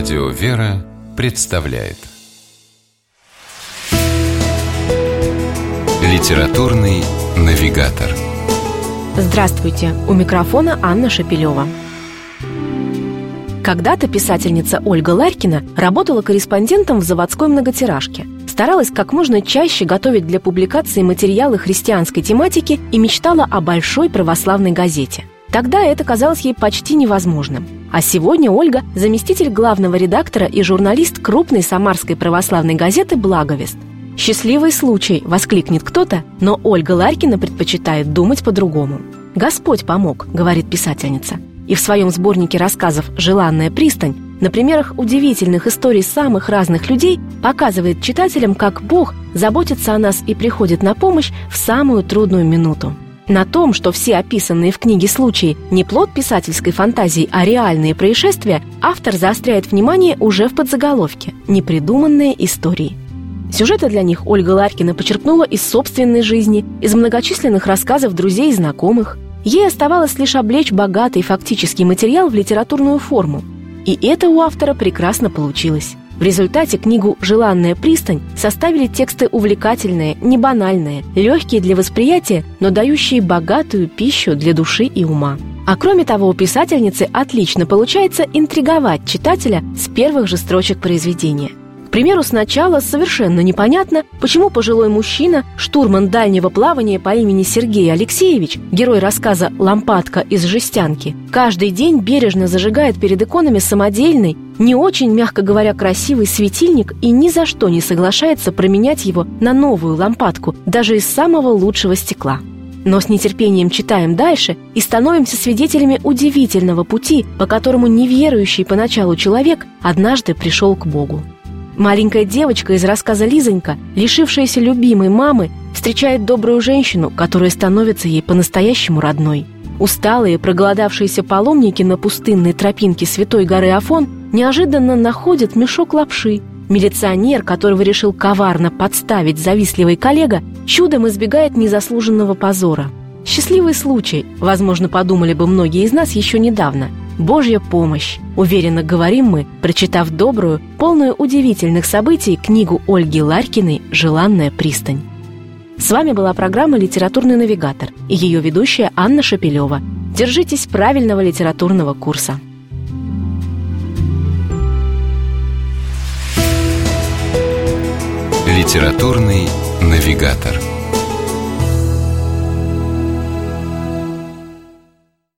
Радио «Вера» представляет Литературный навигатор Здравствуйте! У микрофона Анна Шапилева. Когда-то писательница Ольга Ларькина работала корреспондентом в заводской многотиражке. Старалась как можно чаще готовить для публикации материалы христианской тематики и мечтала о большой православной газете. Тогда это казалось ей почти невозможным. А сегодня Ольга – заместитель главного редактора и журналист крупной самарской православной газеты «Благовест». «Счастливый случай!» – воскликнет кто-то, но Ольга Ларькина предпочитает думать по-другому. «Господь помог», – говорит писательница. И в своем сборнике рассказов «Желанная пристань» на примерах удивительных историй самых разных людей показывает читателям, как Бог заботится о нас и приходит на помощь в самую трудную минуту. На том, что все описанные в книге случаи не плод писательской фантазии, а реальные происшествия, автор заостряет внимание уже в подзаголовке «Непридуманные истории». Сюжеты для них Ольга Ларькина почерпнула из собственной жизни, из многочисленных рассказов друзей и знакомых. Ей оставалось лишь облечь богатый фактический материал в литературную форму. И это у автора прекрасно получилось. В результате книгу «Желанная пристань» составили тексты увлекательные, не банальные, легкие для восприятия, но дающие богатую пищу для души и ума. А кроме того, у писательницы отлично получается интриговать читателя с первых же строчек произведения. Примеру, сначала совершенно непонятно, почему пожилой мужчина, штурман дальнего плавания по имени Сергей Алексеевич, герой рассказа «Лампадка из жестянки», каждый день бережно зажигает перед иконами самодельный, не очень, мягко говоря, красивый светильник и ни за что не соглашается променять его на новую лампадку, даже из самого лучшего стекла. Но с нетерпением читаем дальше и становимся свидетелями удивительного пути, по которому неверующий поначалу человек однажды пришел к Богу. Маленькая девочка из рассказа Лизонька, лишившаяся любимой мамы, встречает добрую женщину, которая становится ей по-настоящему родной. Усталые, проголодавшиеся паломники на пустынной тропинке Святой горы Афон неожиданно находят мешок лапши. Милиционер, которого решил коварно подставить завистливый коллега, чудом избегает незаслуженного позора. Счастливый случай, возможно, подумали бы многие из нас еще недавно – Божья помощь. Уверенно говорим мы, прочитав добрую, полную удивительных событий книгу Ольги Ларькиной «Желанная пристань». С вами была программа «Литературный навигатор» и ее ведущая Анна Шапилева. Держитесь правильного литературного курса. Литературный навигатор.